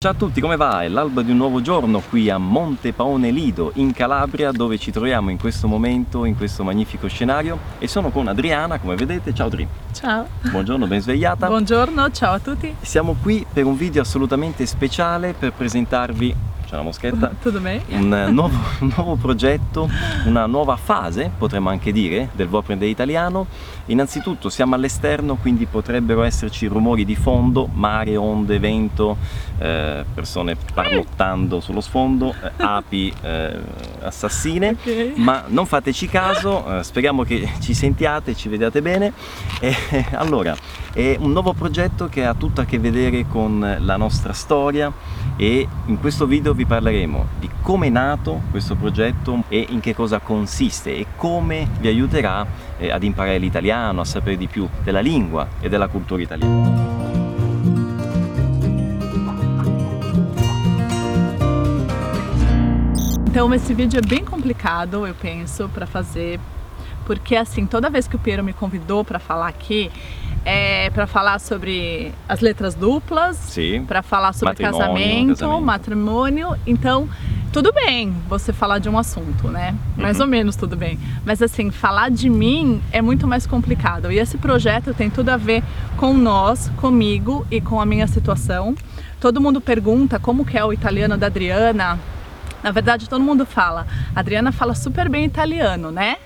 Ciao a tutti, come va? È l'alba di un nuovo giorno qui a Monte Paone Lido in Calabria dove ci troviamo in questo momento, in questo magnifico scenario e sono con Adriana, come vedete. Ciao Adri. Ciao. Buongiorno, ben svegliata. Buongiorno, ciao a tutti. Siamo qui per un video assolutamente speciale per presentarvi c'è una moschetta. Tutto bene? Un nuovo, un nuovo, progetto, una nuova fase, potremmo anche dire, del Voprende italiano. Innanzitutto siamo all'esterno, quindi potrebbero esserci rumori di fondo, mare, onde, vento, eh, persone parlottando sullo sfondo, eh, api eh, assassine, okay. ma non fateci caso, eh, speriamo che ci sentiate, ci vediate bene. allora, è un nuovo progetto che ha tutto a che vedere con la nostra storia e in questo video vi parleremo di come è nato questo progetto e in che cosa consiste e come vi aiuterà ad imparare l'italiano, a sapere di più della lingua e della cultura italiana. Então esse vídeo é bem complicado, eu penso, para fazer, porque assim, toda vez que o Piero me convidou para falar aqui, é para falar sobre as letras duplas, para falar sobre casamento, casamento, matrimônio. Então, tudo bem você falar de um assunto, né? Mais uhum. ou menos tudo bem. Mas assim, falar de mim é muito mais complicado. E esse projeto tem tudo a ver com nós, comigo e com a minha situação. Todo mundo pergunta como que é o italiano da Adriana. Na verdade, todo mundo fala. A Adriana fala super bem italiano, né?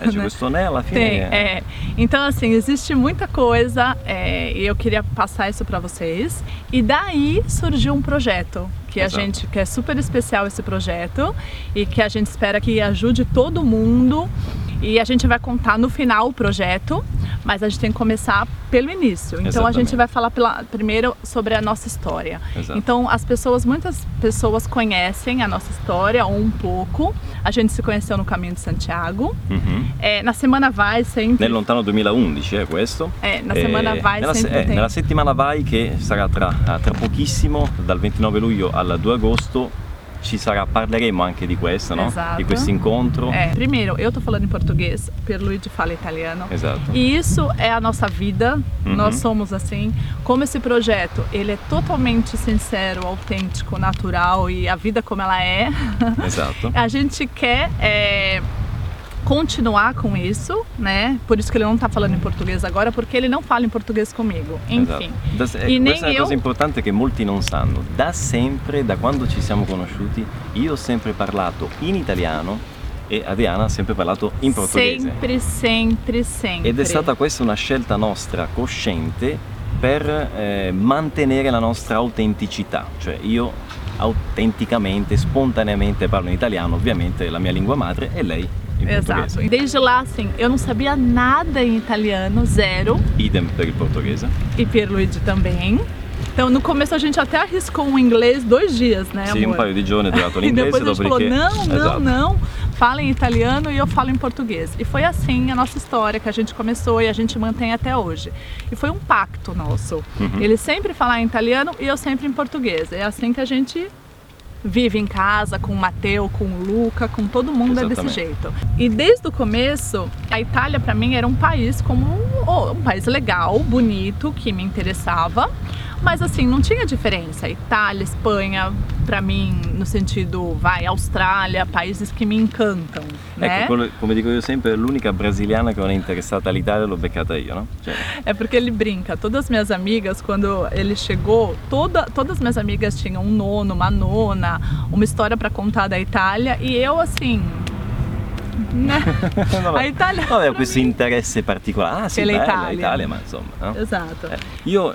É de questo nella fine. Tem, é. Então, assim, existe muita coisa é, e eu queria passar isso para vocês. E daí surgiu um projeto que Exato. a gente que é super especial esse projeto e que a gente espera que ajude todo mundo e a gente vai contar no final o projeto, mas a gente tem que começar pelo início. Então Exatamente. a gente vai falar pela, primeiro sobre a nossa história. Exato. Então as pessoas, muitas pessoas conhecem a nossa história ou um pouco. A gente se conheceu no Caminho de Santiago. Uhum. É, na Semana Vai sempre... Nel lontano 2011 é questo? É, na Semana Vai nella, sempre eh, tem... Nella settimana Vai che sarà tra, tra pochissimo, dal 29 luglio al 2 agosto, ci sarà, parleremo anche di questo, no? Esatto. Di questo incontro. É, primeiro, eu tô falando em português, Pierluigi fala italiano. Exato. E isso é a nossa vida, uhum. nós somos assim. Como esse projeto, ele é totalmente sincero, autêntico, natural e a vida como ela é. Exato. a gente quer é, continuar com isso, né? Por isso que ele não está falando em português agora, porque ele não fala em português comigo. Enfim. Esatto. E nem questa è una cosa importante che molti non sanno. Da sempre, da quando ci siamo conosciuti, io ho sempre parlato in italiano e Adriana ha sempre parlato in portoghese. Sempre, sempre, sempre. Ed è stata questa una scelta nostra cosciente per eh, mantenere la nostra autenticità, cioè io autenticamente, spontaneamente parlo in italiano, ovviamente la mia lingua madre e lei Exato. E desde lá, assim, eu não sabia nada em italiano, zero. Idem per il português. E Pierluigi também. Então no começo a gente até arriscou um inglês dois dias, né Sim, amor? um paio de giorni durato l'inglese. e depois a gente falou, não, não, Exato. não, fala em italiano e eu falo em português. E foi assim a nossa história que a gente começou e a gente mantém até hoje. E foi um pacto nosso. Uhum. Ele sempre falar em italiano e eu sempre em português. É assim que a gente vive em casa com o Mateu, com o Luca, com todo mundo Exatamente. é desse jeito. E desde o começo, a Itália para mim era um país como um, um país legal, bonito, que me interessava. Mas assim, não tinha diferença. Itália, Espanha, para mim, no sentido, vai, Austrália, países que me encantam. Né? Ecco, come dico io sempre, l'unica brasiliana che non è interessata all'Italia l'ho beccata io, no? Cioè... É porque ele brinca. Todas as minhas amigas, quando ele chegou, toda, todas as minhas amigas tinham um nono, uma nona, uma história para contar da Itália. E eu, assim, né? a Itália vabbè, questo interesse particolare ah sì bella Italia. Italia ma insomma no? esatto eh, io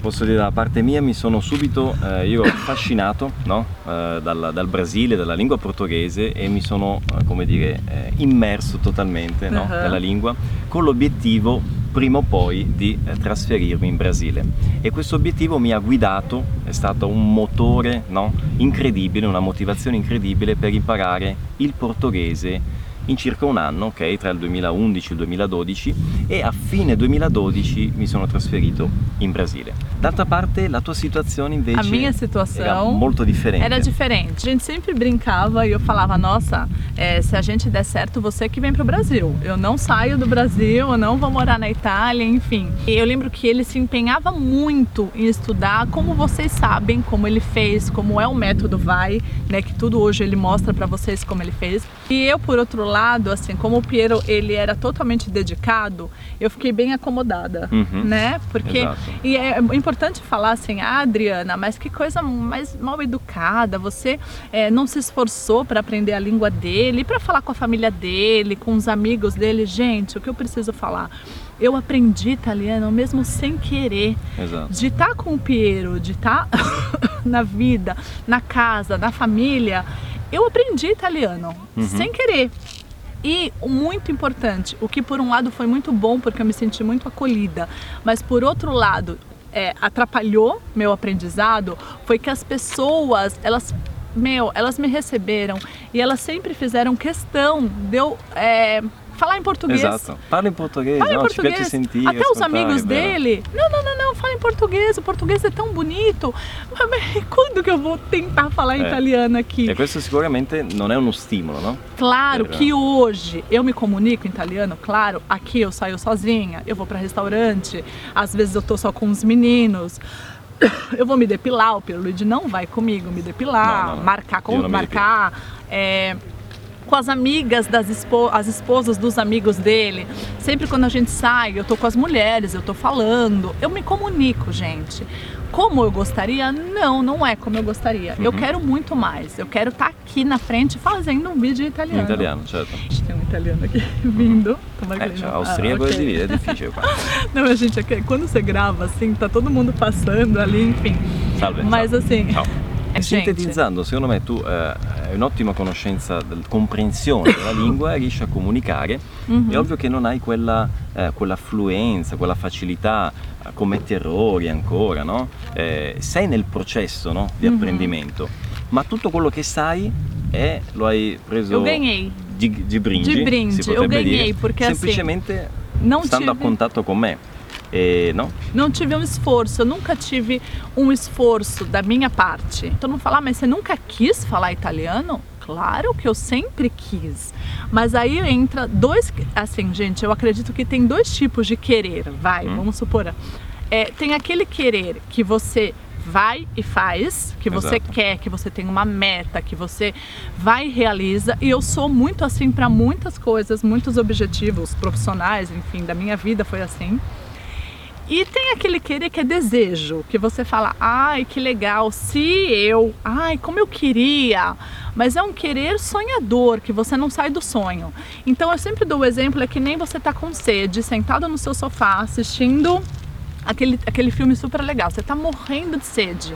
posso dire da parte mia mi sono subito eh, io affascinato no? eh, dal, dal, Brasile dalla lingua portoghese e mi sono eh, come dire eh, immerso totalmente no? uh -huh. nella lingua con l'obiettivo prima o poi di eh, trasferirmi in Brasile e questo obiettivo mi ha guidato, è stato un motore no? incredibile, una motivazione incredibile per imparare il portoghese in circa un anno, ok, tra il 2011 e il 2012 e a fine 2012 mi sono trasferito in Brasile. D'altra parte, la tua situazione invece a minha situação era molto diferente. Era diferente. A gente sempre brincava e eu falava, nossa, é, se a gente der certo, você que vem pro Brasil. Eu não saio do Brasil, eu não vou morar na Itália, enfim. E eu lembro que ele se empenhava muito em estudar, como vocês sabem, como ele fez, como é o método Vai, né? Que tudo hoje ele mostra para vocês como ele fez. E eu, por outro lado, assim, como o Piero ele era totalmente dedicado, eu fiquei bem acomodada, uhum. né? Porque Exato. e é importante falar assim, ah, Adriana, mas que coisa mais mal educada. Você é, não se esforçou para aprender a língua dele, para falar com a família dele, com os amigos dele. Gente, o que eu preciso falar? Eu aprendi italiano mesmo sem querer. Exato. De estar tá com o Piero, de estar tá na vida, na casa, na família. Eu aprendi italiano uhum. sem querer. E muito importante, o que por um lado foi muito bom porque eu me senti muito acolhida, mas por outro lado é, atrapalhou meu aprendizado foi que as pessoas elas meu elas me receberam e elas sempre fizeram questão de eu é, falar em português. Exato. Fala em português, fala em português. sentir, Até os amigos dele. Não, não, não, não, fala em português. O português é tão bonito. Mas quando que eu vou tentar falar é. italiano aqui? E questo sicuramente não é um estímulo, não? Claro que hoje eu me comunico em italiano, claro. Aqui eu saio sozinha, eu vou para restaurante, às vezes eu tô só com os meninos eu vou me depilar, o Pierluigi não vai comigo me depilar, não, não, marcar como marcar. É, com as amigas das espo as esposas dos amigos dele. Sempre quando a gente sai, eu tô com as mulheres, eu tô falando, eu me comunico, gente. Como eu gostaria? Não, não é como eu gostaria. Uhum. Eu quero muito mais. Eu quero estar tá aqui na frente fazendo um vídeo em italiano. Em italiano, certo. Tem um italiano aqui vindo. É, austríaco ah, okay. é difícil. não, a gente, quando você grava assim, tá todo mundo passando ali, enfim. Salve. Mas salve. assim. Ciao. Sintetizzando, secondo me tu eh, hai un'ottima conoscenza, del, comprensione della lingua e riesci a comunicare. Mm-hmm. È ovvio che non hai quella, eh, quella fluenza, quella facilità, commetti errori ancora, no? Eh, sei nel processo no? di mm-hmm. apprendimento, ma tutto quello che sai è, lo hai preso di brinde. eu ganhei, dire, semplicemente stando a contatto con me. E, não? Não tive um esforço, eu nunca tive um esforço da minha parte. Então não falar, mas você nunca quis falar italiano? Claro que eu sempre quis. Mas aí entra dois. Assim, gente, eu acredito que tem dois tipos de querer. Vai, hum. vamos supor. É, tem aquele querer que você vai e faz, que você Exato. quer, que você tem uma meta, que você vai e realiza. E eu sou muito assim para muitas coisas, muitos objetivos profissionais, enfim, da minha vida foi assim. E tem aquele querer que é desejo, que você fala, ai que legal, se eu, ai como eu queria, mas é um querer sonhador, que você não sai do sonho. Então eu sempre dou o exemplo, é que nem você tá com sede, sentado no seu sofá, assistindo aquele, aquele filme super legal, você tá morrendo de sede.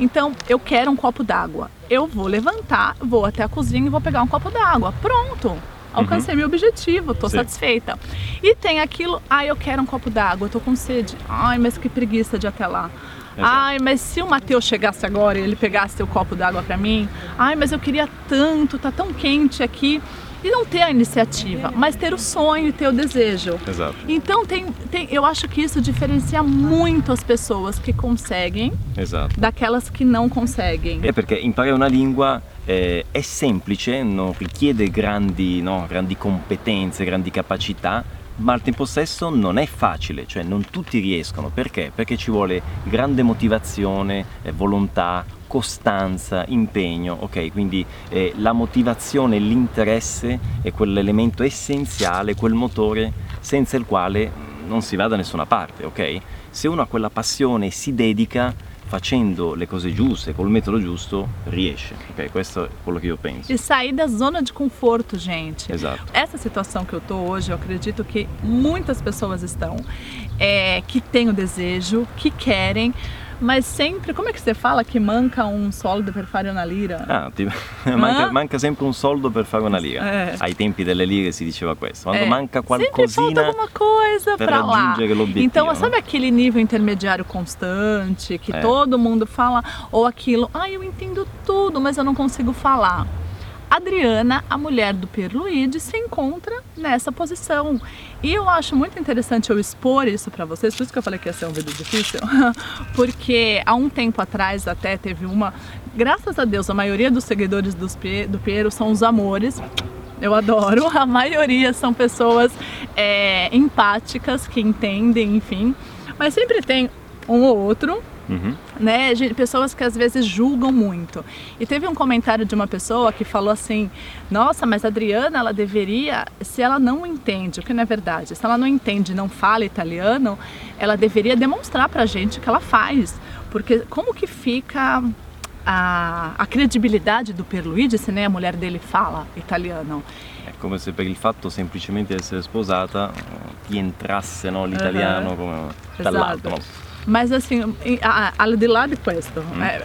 Então eu quero um copo d'água, eu vou levantar, vou até a cozinha e vou pegar um copo d'água, pronto alcancei uhum. meu objetivo, Sim. satisfeita. E tem aquilo, ai, eu quero um copo d'água, tô com sede. Ai, mas que preguiça de até lá. Exato. Ai, mas se o Matheus chegasse agora e ele pegasse o copo d'água para mim, ai, mas eu queria tanto, tá tão quente aqui. E não ter a iniciativa, mas ter o sonho e ter o desejo. Exato. Então tem, tem, eu acho que isso diferencia muito as pessoas que conseguem Exato. daquelas que não conseguem. É porque imparare uma língua eh, è semplice, non richiede grandi, no, grandi competenze, grandi capacità, ma al tempo stesso non è facile, cioè non tutti riescono. Perché? Perché ci vuole grande motivazione, eh, volontà, costanza, impegno, ok? Quindi eh, la motivazione l'interesse è quell'elemento essenziale, quel motore senza il quale non si va da nessuna parte, ok? Se uno ha quella passione e si dedica, facendo le cose giuste, col metodo giusto, riesce. Ok, questo è quello che io penso. E sair da zona de conforto, gente. Exato. Essa situação que eu tô hoje, eu acredito que muitas pessoas estão, é, que têm o desejo, que querem, mas sempre, como é que você fala que manca um soldo per fare una lira? Ah, tipo, manca, manca, sempre un soldo per fare una lira. Eh. Ai tempi delle lire si diceva questo. Quando eh. manca qualcosina sempre falta alguma coisa raggiungere l'obiettivo. Então, sabe aquele nível intermediário constante que é. todo mundo fala ou aquilo, ah, eu entendo tudo, mas eu não consigo falar. Adriana, a mulher do Pierluigi, se encontra nessa posição. E eu acho muito interessante eu expor isso para vocês, por isso que eu falei que ia ser um vídeo difícil, porque há um tempo atrás até teve uma, graças a Deus, a maioria dos seguidores do Piero são os amores, eu adoro. A maioria são pessoas é, empáticas, que entendem, enfim. Mas sempre tem um ou outro Uhum. Né? Pessoas que às vezes julgam muito. E teve um comentário de uma pessoa que falou assim: Nossa, mas a Adriana, ela deveria, se ela não entende, o que não é verdade, se ela não entende, não fala italiano, ela deveria demonstrar pra gente que ela faz. Porque como que fica a, a credibilidade do Pierluigi se nem a mulher dele fala italiano? È come se per il fatto semplicemente di essere sposata ti entrasse no, l'italiano uh -huh. come dall'alto. No? Mas assim, al de lá de questo, uhum. é,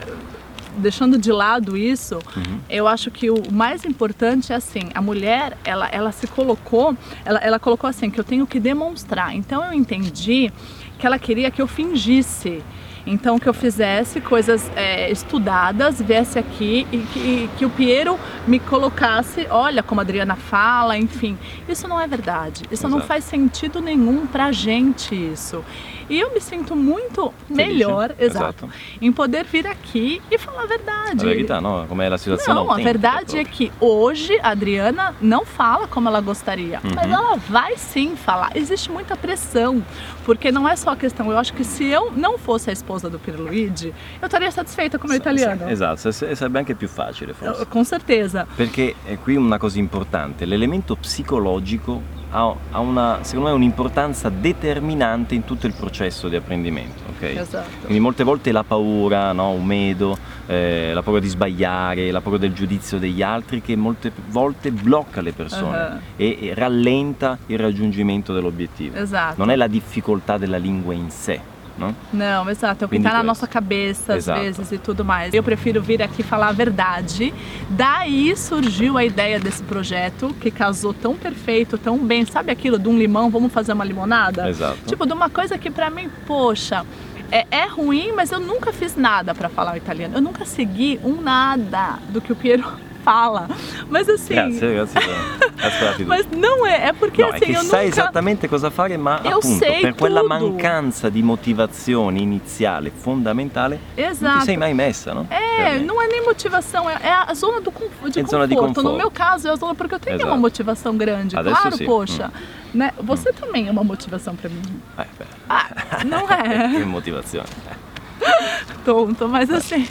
deixando de lado isso, uhum. eu acho que o mais importante é assim, a mulher, ela, ela se colocou, ela, ela colocou assim, que eu tenho que demonstrar. Então eu entendi que ela queria que eu fingisse. Então que eu fizesse coisas é, estudadas, viesse aqui e que, que, o Piero me colocasse, olha como a Adriana fala, enfim. Isso não é verdade. Isso Exato. não faz sentido nenhum pra gente isso. E eu me sinto muito Felice. melhor, exato, exato, em poder vir aqui e falar a verdade. A verdade, não, como é a situação Não, a verdade é que hoje a Adriana não fala como ela gostaria, uhum. mas ela vai sim falar. Existe muita pressão, porque não é só a questão, eu acho que se eu não fosse a esposa do Pierluigi, eu estaria satisfeita com o italiano. Esatto, sarebbe anche più facile forse. Com certeza. Perché qui una cosa importante, l'elemento psicologico ha, ha una, secondo me un'importanza determinante in tutto il processo di apprendimento. Okay? Esatto. Quindi molte volte la paura, no? un medo, eh, la paura di sbagliare, la paura del giudizio degli altri che molte volte blocca le persone uh-huh. e, e, rallenta il raggiungimento dell'obiettivo. Esatto. Non è la difficoltà della lingua in sé, não? Não, exato. É o que está na nossa cabeça às exato. vezes e tudo mais. Eu prefiro vir aqui falar a verdade. Daí surgiu a ideia desse projeto que casou tão perfeito, tão bem. Sabe aquilo de um limão, vamos fazer uma limonada? Exato. Tipo, de uma coisa que para mim, poxa, é, é, ruim, mas eu nunca fiz nada para falar o italiano. Eu nunca segui um nada do que o Piero fala. Mas assim. Grazie, grazie. Mas não é, é porque no, assim, é eu sai nunca... exatamente cosa fare, ma eu appunto sei per quella tudo. mancanza di motivazione iniziale, fondamentale, Exato. non ti sei mai messa, no? É, não é nem motivação, é, é a zona do de, é conforto. zona de conforto. No meu caso, é a zona porque eu tenho Exato. uma motivação grande. Adesso claro, sì. poxa. Hum. Né? Você hum. também é uma motivação para mim. Eh, ah, não é? que motivazione. Tonto, mas assim.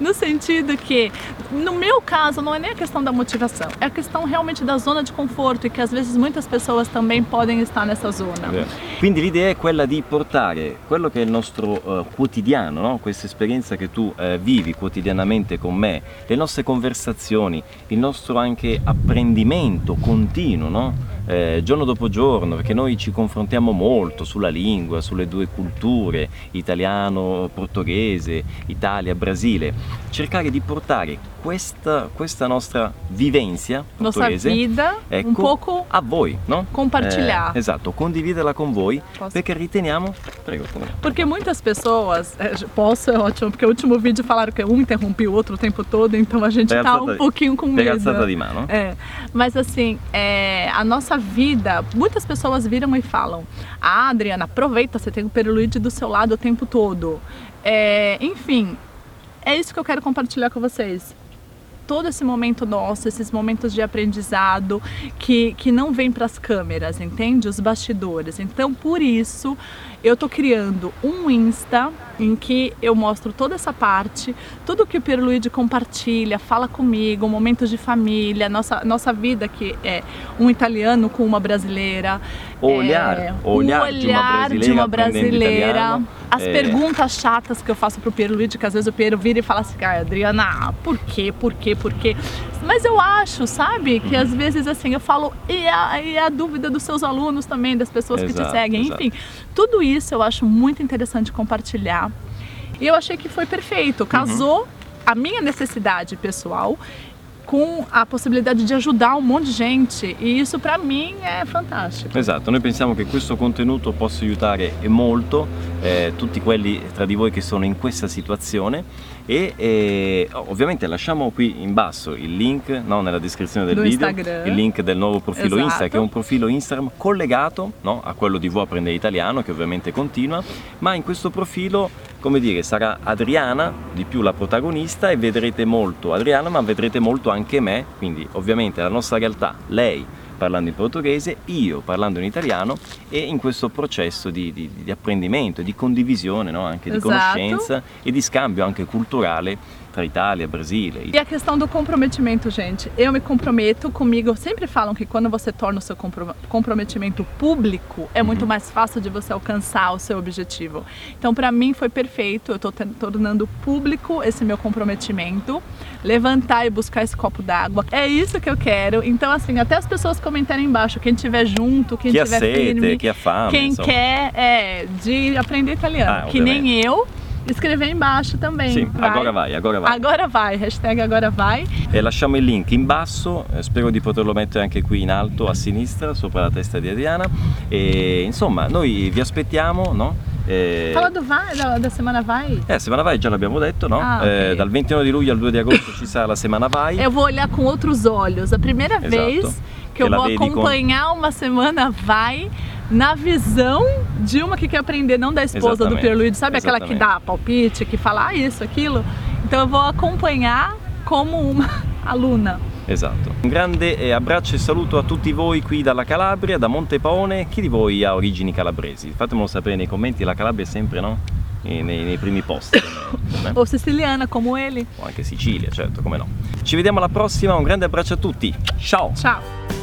no sentido que, no meu caso, não é nem a questão da motivação, é a questão realmente da zona de conforto e que às vezes muitas pessoas também podem estar nessa zona. Quindi l'idea è quella di portare quello che è il nostro uh, quotidiano, no? questa esperienza che tu uh, vivi quotidianamente con me, le nostre conversazioni, il nostro anche apprendimento continuo, no? Eh, giorno dopo giorno, perché noi ci confrontiamo molto sulla lingua, sulle due culture, italiano, portoghese, Italia, Brasile, cercare di portare questa, questa nostra vivência portoghese vida, ecco, un poco a voi, no? Compartilhar. Eh, esatto, condividerla con voi posso? perché riteniamo. Prego, come? Porque muitas pessoas. Posso, é ótimo, porque o último vídeo falaram que um o outro o tempo todo, então a gente tá um pouquinho com medo. de mano. É. Mas assim, é, a nossa vida, muitas pessoas viram e falam: Ah, Adriana, aproveita, você tem o Peruluide do seu lado o tempo todo. É, enfim, é isso que eu quero compartilhar com vocês todo esse momento nosso, esses momentos de aprendizado que, que não vem para as câmeras, entende? Os bastidores. Então, por isso, eu tô criando um Insta em que eu mostro toda essa parte, tudo que o Pierluigi compartilha, fala comigo, momentos de família, nossa, nossa vida que é um italiano com uma brasileira. O olhar, é, o olhar, olhar de uma brasileira, de uma brasileira as é... perguntas chatas que eu faço pro Pierluigi, que às vezes o Piero vira e fala assim, ah, Adriana, por quê, por quê, por quê? Mas eu acho, sabe, que às vezes assim, eu falo, e a, e a dúvida dos seus alunos também, das pessoas exato, que te seguem, exato. enfim, tudo isso eu acho muito interessante compartilhar. E eu achei que foi perfeito, casou uhum. a minha necessidade pessoal com a possibilidade di ajudar un monte di gente e isso para mim è fantastico. Esatto, noi pensiamo che questo contenuto possa aiutare molto eh, tutti quelli tra di voi che sono in questa situazione e eh, ovviamente lasciamo qui in basso il link no, nella descrizione del Lo video, Instagram. il link del nuovo profilo Esatto. Insta che è un profilo Instagram collegato no, a quello di Vuoi apprendere italiano che ovviamente continua, ma in questo profilo come dire sarà Adriana di più la protagonista e vedrete molto Adriana ma vedrete molto anche me, quindi ovviamente la nostra realtà, lei parlando in portoghese, io parlando in italiano e in questo processo di, di, di apprendimento, di condivisione no? anche di Esatto. conoscenza e di scambio anche culturale tra Itália, Brasile. E a questão do comprometimento, gente, eu me comprometo comigo. Sempre falam que quando você torna o seu compro- comprometimento público, é muito mais fácil de você alcançar o seu objetivo. Então, para mim foi perfeito. Eu tô ten- tornando público esse meu comprometimento, levantar e buscar esse copo d'água. É isso que eu quero. Então, assim, até as pessoas comentarem embaixo, quem estiver junto, quem Chi ha estiver sete, firme, chi ha fame, quem insomma. quer é, de aprender italiano, Ah, que nem eu. Escrever embaixo também. Sì, agora vai, agora vai. Agora vai, hashtag agora vai. E lasciamo il link in basso, eh, spero di poterlo mettere anche qui in alto a sinistra, sopra la testa di Adriana. E insomma, noi vi aspettiamo, no? Eh, Fala do vai, da, da semana vai. eh, Semana Vai già l'abbiamo detto, no? Ah, ok. Eh, dal 29 di luglio al 2 di agosto ci sarà la Semana Vai. Eu vou olhar com outros olhos. A primeira Exato. vez que eu vou vede com- acompanhar uma semana vai na visão de uma que quer aprender, não da esposa do Exatamente. Pierluigi, sabe aquela que Exatamente. dá palpite, que fala ah, isso, aquilo. Então eu vou acompanhar como uma aluna. Esatto. Un grande abbraccio e saluto a tutti voi qui dalla Calabria, da Montepaone. Chi di voi ha origini calabresi? Fatemelo sapere nei commenti, la Calabria è sempre, no? Nei, nei primi posti. Ou siciliana, como ele. O anche Sicilia, certo, come no. Ci vediamo alla prossima, un grande abbraccio a tutti. Ciao! Tchau.